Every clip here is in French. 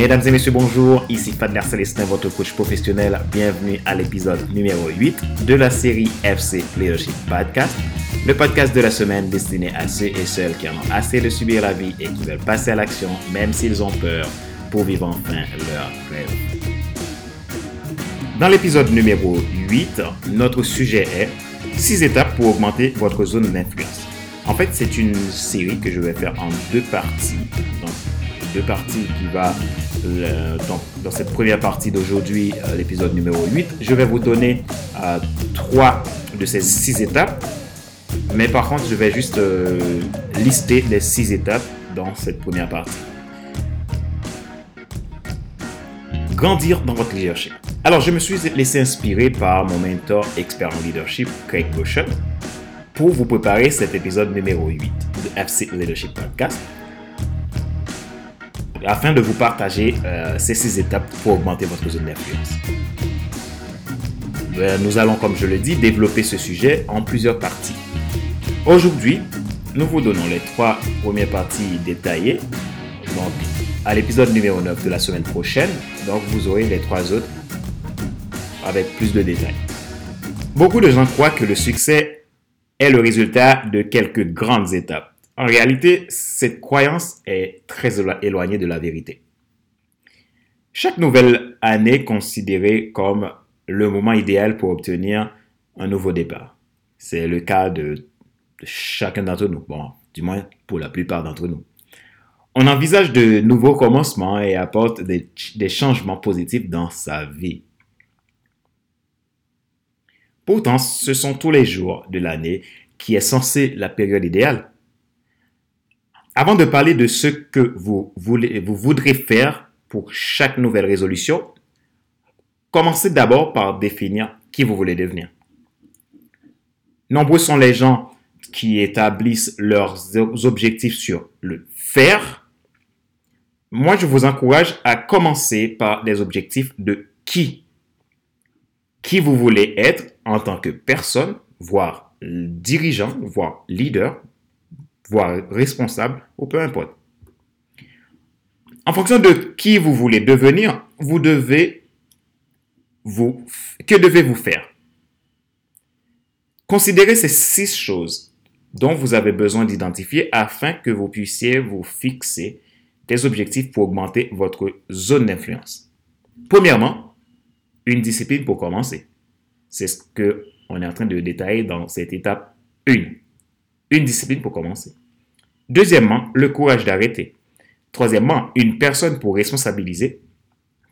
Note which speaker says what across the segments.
Speaker 1: Mesdames et messieurs, bonjour. Ici Fadler Célestin, votre coach professionnel. Bienvenue à l'épisode numéro 8 de la série FC Leadership Podcast, le podcast de la semaine destiné à ceux et celles qui en ont assez de subir la vie et qui veulent passer à l'action, même s'ils ont peur, pour vivre enfin leur rêve. Dans l'épisode numéro 8, notre sujet est 6 étapes pour augmenter votre zone d'influence. En fait, c'est une série que je vais faire en deux parties. Deux parties qui va euh, dans, cette première partie d'aujourd'hui, euh, l'épisode numéro 8. Je vais vous donner euh, trois de ces six étapes. Mais par contre, je vais juste lister les six étapes dans cette première partie. Grandir dans votre leadership. Alors, je me suis laissé inspirer par mon mentor expert en leadership, Craig Goshen, pour vous préparer cet épisode numéro 8 de FC Leadership Podcast afin de vous partager euh, ces six étapes pour augmenter votre zone d'influence. Euh, nous allons, comme je le dis, développer ce sujet en plusieurs parties. Aujourd'hui, nous vous donnons les trois premières parties détaillées. Donc, à l'épisode numéro 9 de la semaine prochaine, donc vous aurez les trois autres avec plus de détails. Beaucoup de gens croient que le succès est le résultat de quelques grandes étapes. En réalité, cette croyance est très éloignée de la vérité. Chaque nouvelle année est considérée comme le moment idéal pour obtenir un nouveau départ. C'est le cas de, chacun d'entre nous, bon, du moins pour la plupart d'entre nous. On envisage de nouveaux commencements et apporte des, changements positifs dans sa vie. Pourtant, ce sont tous les jours de l'année qui est censé la période idéale. Avant de parler de ce que vous, voulez, vous voudrez faire pour chaque nouvelle résolution, commencez d'abord par définir qui vous voulez devenir. Nombreux sont les gens qui établissent leurs objectifs sur le faire. Moi, je vous encourage à commencer par des objectifs de qui. Qui vous voulez être en tant que personne, voire dirigeant, voire leader, voire responsable, ou peu importe. En fonction de qui vous voulez devenir, vous devez vous, que devez-vous faire? Considérez ces six choses dont vous avez besoin d'identifier afin que vous puissiez vous fixer des objectifs pour augmenter votre zone d'influence. Premièrement, une discipline pour commencer. C'est ce que on est en train de détailler dans cette étape 1. Une discipline pour commencer. Deuxièmement, le courage d'arrêter. Troisièmement, une personne pour responsabiliser.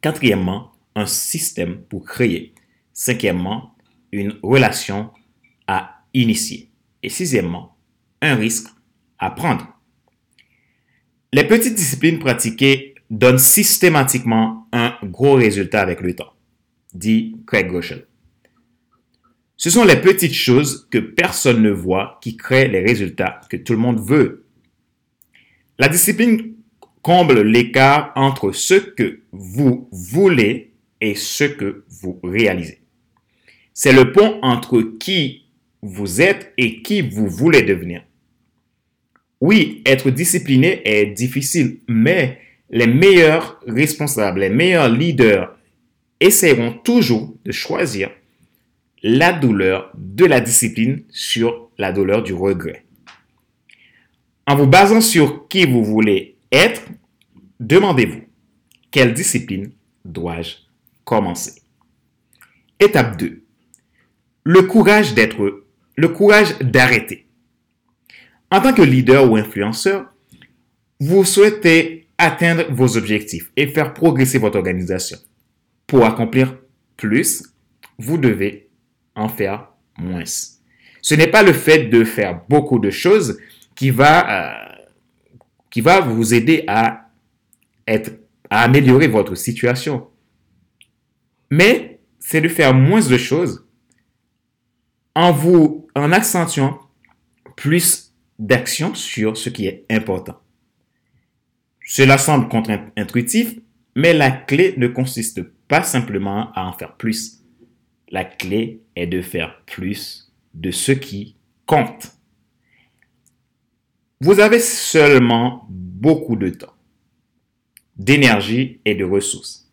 Speaker 1: Quatrièmement, un système pour créer. Cinquièmement, une relation à initier. Et sixièmement, un risque à prendre. Les petites disciplines pratiquées donnent systématiquement un gros résultat avec le temps, dit Craig Goshen. Ce sont les petites choses que personne ne voit qui créent les résultats que tout le monde veut la discipline comble l'écart entre ce que vous voulez et ce que vous réalisez. C'est le pont entre qui vous êtes et qui vous voulez devenir. Oui, être discipliné est difficile, mais les meilleurs responsables, les meilleurs leaders essaieront toujours de choisir la douleur de la discipline sur la douleur du regret. En vous basant sur qui vous voulez être, demandez-vous, quelle discipline dois-je commencer? Étape 2. Le courage d'être, le courage d'arrêter. En tant que leader ou influenceur, vous souhaitez atteindre vos objectifs et faire progresser votre organisation. Pour accomplir plus, vous devez en faire moins. Ce n'est pas le fait de faire beaucoup de choses qui va, euh, qui va vous aider à, être, à améliorer votre situation. Mais c'est de faire moins de choses en vous, en accentuant plus d'actions sur ce qui est important. Cela semble contre-intuitif, mais la clé ne consiste pas simplement à en faire plus. La clé est de faire plus de ce qui compte. Vous avez seulement beaucoup de temps. d'énergie et de ressources.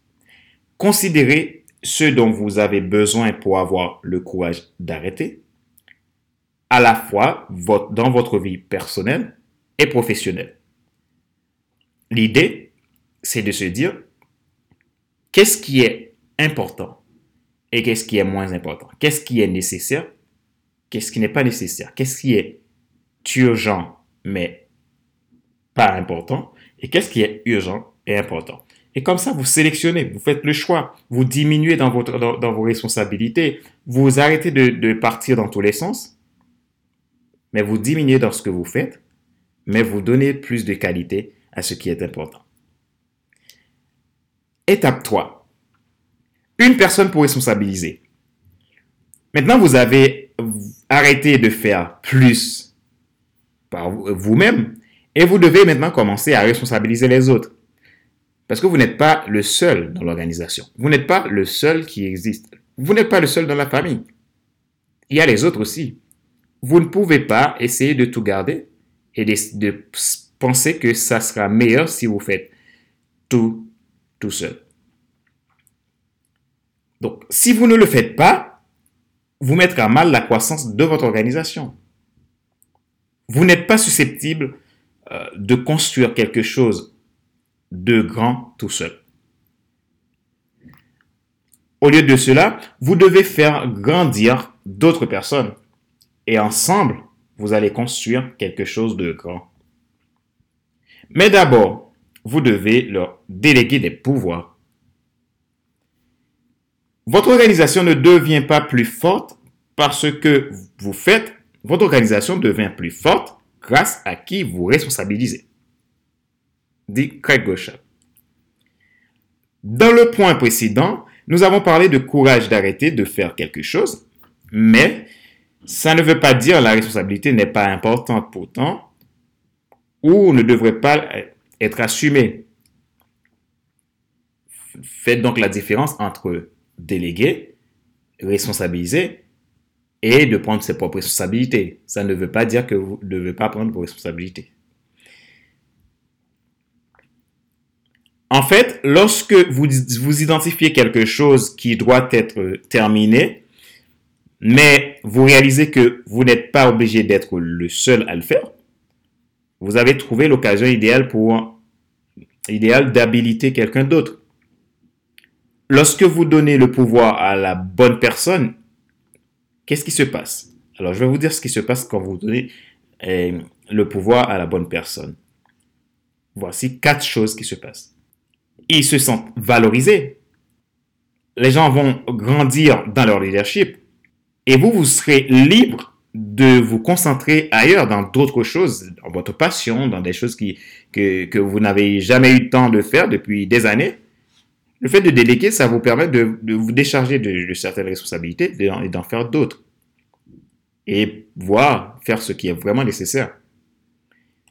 Speaker 1: Considérez ce dont vous avez besoin pour avoir le courage d'arrêter, à la fois dans votre vie personnelle et professionnelle. L'idée, c'est de se dire, qu'est-ce qui est important et qu'est-ce qui est moins important? Qu'est-ce qui est nécessaire? Qu'est-ce qui n'est pas nécessaire? Qu'est-ce qui est urgent mais pas important? Et qu'est-ce qui est urgent et important? Et comme ça, vous sélectionnez, vous faites le choix, vous diminuez dans, votre, dans, vos responsabilités, vous arrêtez de, de partir dans tous les sens, mais vous diminuez dans ce que vous faites, mais vous donnez plus de qualité à ce qui est important. Étape 3. Une personne pour responsabiliser. Maintenant, vous avez arrêté de faire plus par vous-même et vous devez maintenant commencer à responsabiliser les autres. Parce que vous n'êtes pas le seul dans l'organisation. Vous n'êtes pas le seul qui existe. Vous n'êtes pas le seul dans la famille. Il y a les autres aussi. Vous ne pouvez pas essayer de tout garder et de, penser que ça sera meilleur si vous faites tout tout seul. Donc, si vous ne le faites pas, vous mettrez à mal la croissance de votre organisation. Vous n'êtes pas susceptible euh, de construire quelque chose de grand tout seul. Au lieu de cela, vous devez faire grandir d'autres personnes. Et ensemble, vous allez construire quelque chose de grand. Mais d'abord, vous devez leur déléguer des pouvoirs. Votre organisation ne devient pas plus forte parce que vous faites. Votre organisation devient plus forte grâce à qui vous responsabilisez dit Craig Gosha. Dans le point précédent, nous avons parlé de courage d'arrêter de faire quelque chose, mais ça ne veut pas dire la responsabilité n'est pas importante pourtant ou ne devrait pas être assumée. Faites donc la différence entre déléguer, responsabiliser et de prendre ses propres responsabilités. Ça ne veut pas dire que vous ne devez pas prendre vos responsabilités. En fait, lorsque vous, vous identifiez quelque chose qui doit être terminé, mais vous réalisez que vous n'êtes pas obligé d'être le seul à le faire, vous avez trouvé l'occasion idéale pour idéal d'habiliter quelqu'un d'autre. Lorsque vous donnez le pouvoir à la bonne personne, qu'est-ce qui se passe? Alors, je vais vous dire ce qui se passe quand vous donnez euh, le pouvoir à la bonne personne. Voici quatre choses qui se passent ils se sentent valorisés. Les gens vont grandir dans leur leadership et vous, vous serez libre de vous concentrer ailleurs dans d'autres choses, dans votre passion, dans des choses que, vous n'avez jamais eu le temps de faire depuis des années. Le fait de déléguer, ça vous permet de, vous décharger de, certaines responsabilités et d'en faire d'autres. Et voir faire ce qui est vraiment nécessaire.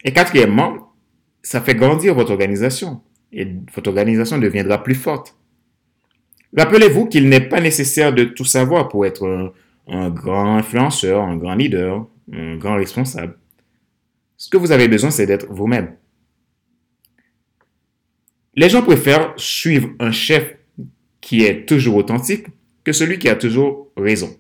Speaker 1: Et quatrièmement, ça fait grandir votre organisation et votre organisation deviendra plus forte. Rappelez-vous qu'il n'est pas nécessaire de tout savoir pour être un, grand influenceur, un grand leader, un grand responsable. Ce que vous avez besoin, c'est d'être vous-même. Les gens préfèrent suivre un chef qui est toujours authentique que celui qui a toujours raison.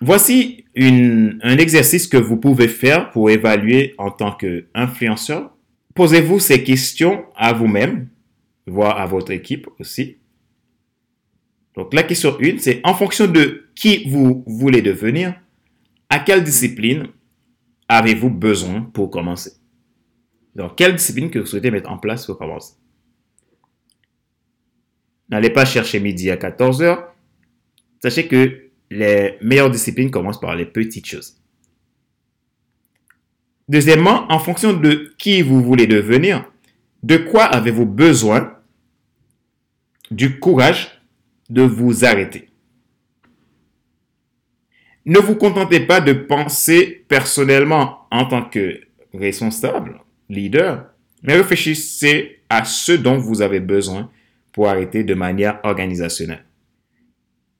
Speaker 1: Voici un exercice que vous pouvez faire pour évaluer en tant qu'influenceur Posez-vous ces questions à vous-même, voire à votre équipe aussi. Donc la question 1, c'est en fonction de qui vous voulez devenir, à quelle discipline avez-vous besoin pour commencer? Donc quelle discipline que vous souhaitez mettre en place pour commencer N'allez pas chercher midi à 14 heures. Sachez que les meilleures disciplines commencent par les petites choses. Deuxièmement, en fonction de qui vous voulez devenir, de quoi avez-vous besoin du courage de vous arrêter? Ne vous contentez pas de penser personnellement en tant que responsable, leader, mais réfléchissez à ce dont vous avez besoin pour arrêter de manière organisationnelle.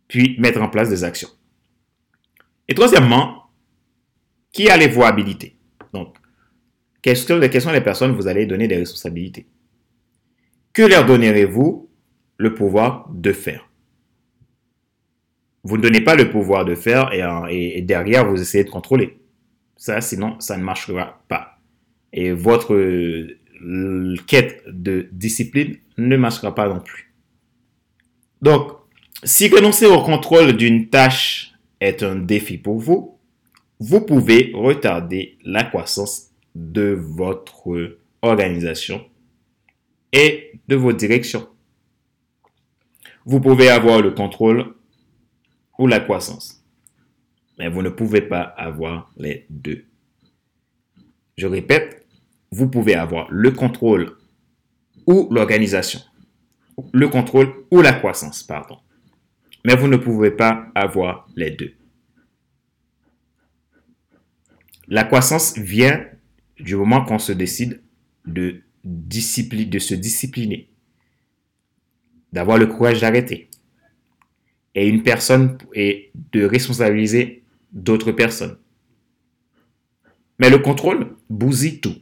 Speaker 1: Puis mettre en place des actions. Et troisièmement, qui allez-vous habiliter? Donc, quelles sont les personnes vous allez donner des responsabilités? Que leur donnerez-vous le pouvoir de faire? Vous ne donnez pas le pouvoir de faire et derrière, vous essayez de contrôler. Ça, sinon, ça ne marchera pas. Et votre euh, quête de discipline ne marchera pas non plus. Donc, si renoncer au contrôle d'une tâche est un défi pour vous, vous pouvez retarder la croissance de votre organisation et de vos directions. Vous pouvez avoir le contrôle ou la croissance, mais vous ne pouvez pas avoir les deux. Je répète, vous pouvez avoir le contrôle ou l'organisation. Le contrôle ou la croissance, pardon. Mais vous ne pouvez pas avoir les deux. La croissance vient du moment qu'on se décide de, se discipliner, d'avoir le courage d'arrêter. Et une personne est de responsabiliser d'autres personnes. Mais le contrôle bousille tout.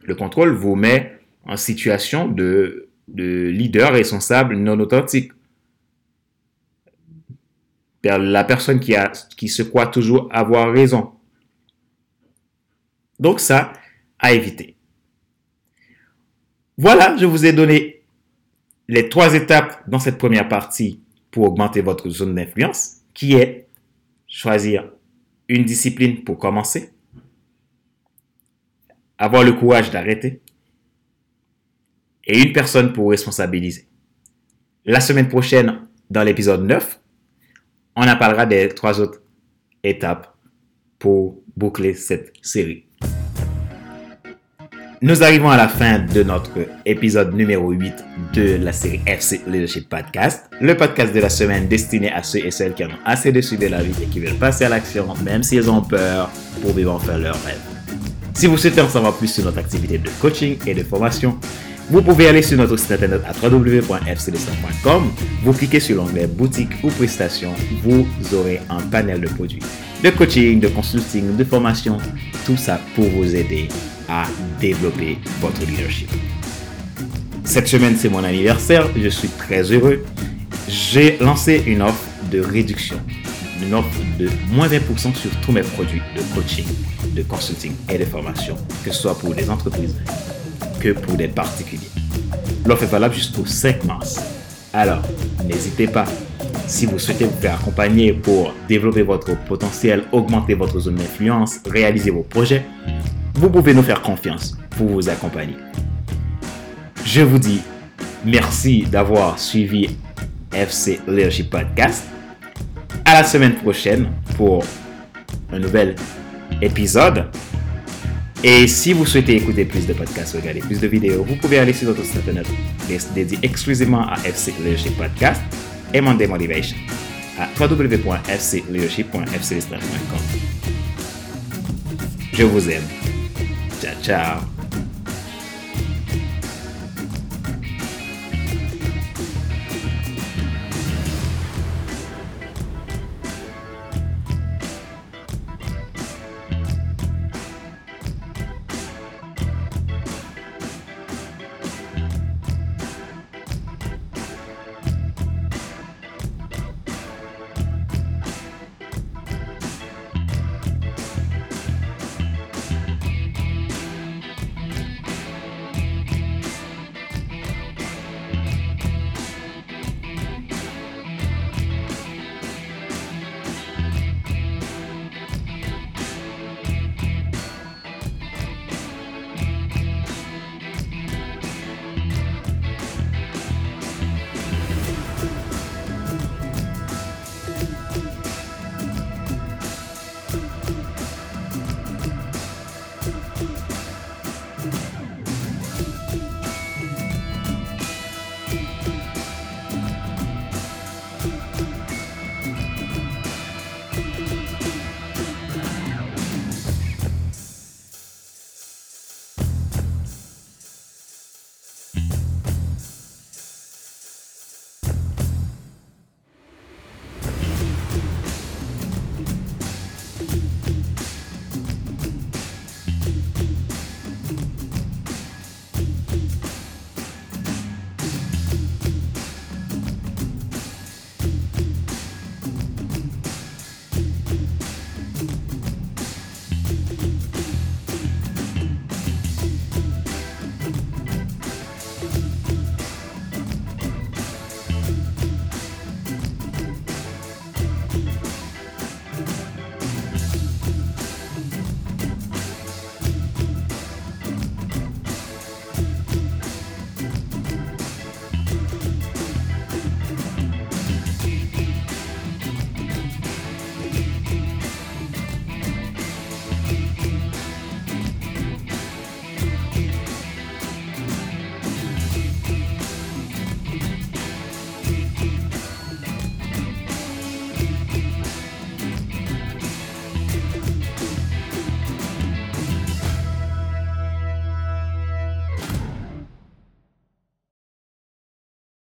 Speaker 1: Le contrôle vous met en situation de, de leader responsable non authentique. La personne qui, qui se croit toujours avoir raison. Donc ça, à éviter. Voilà, je vous ai donné les trois étapes dans cette première partie pour augmenter votre zone d'influence, qui est choisir une discipline pour commencer, avoir le courage d'arrêter et une personne pour responsabiliser. La semaine prochaine, dans l'épisode 9, on en parlera des trois autres étapes pour boucler cette série. Nous arrivons à la fin de notre épisode numéro 8 de la série FC Leadership Podcast, le podcast de la semaine destiné à ceux et celles qui en ont assez de suivre la vie et qui veulent passer à l'action, même s'ils ont peur, pour vivre enfin leur rêve. Si vous souhaitez en savoir plus sur notre activité de coaching et de formation, vous pouvez aller sur notre site internet à www.fcdestin.com, vous cliquez sur l'onglet boutique ou prestations, vous aurez un panel de produits de coaching, de consulting, de formation, tout ça pour vous aider à développer votre leadership. Cette semaine, c'est mon anniversaire. Je suis très heureux. J'ai lancé une offre de réduction, une offre de moins 20% sur tous mes produits de coaching, de consulting et de formation, que ce soit pour les entreprises que pour des particuliers. L'offre est valable jusqu'au 5 mars. Alors, n'hésitez pas. Si vous souhaitez vous faire accompagner pour développer votre potentiel, augmenter votre zone d'influence, réaliser vos projets, vous pouvez nous faire confiance pour vous accompagner. Je vous dis merci d'avoir suivi FC Leadership Podcast. À la semaine prochaine pour un nouvel épisode. Et si vous souhaitez écouter plus de podcasts, regarder plus de vidéos, vous pouvez aller sur notre site internet dédié exclusivement à FC Leadership Podcast et Monday Motivation à www.fcleadership.fcleadership.com. Je vous aime. Ciao, ciao.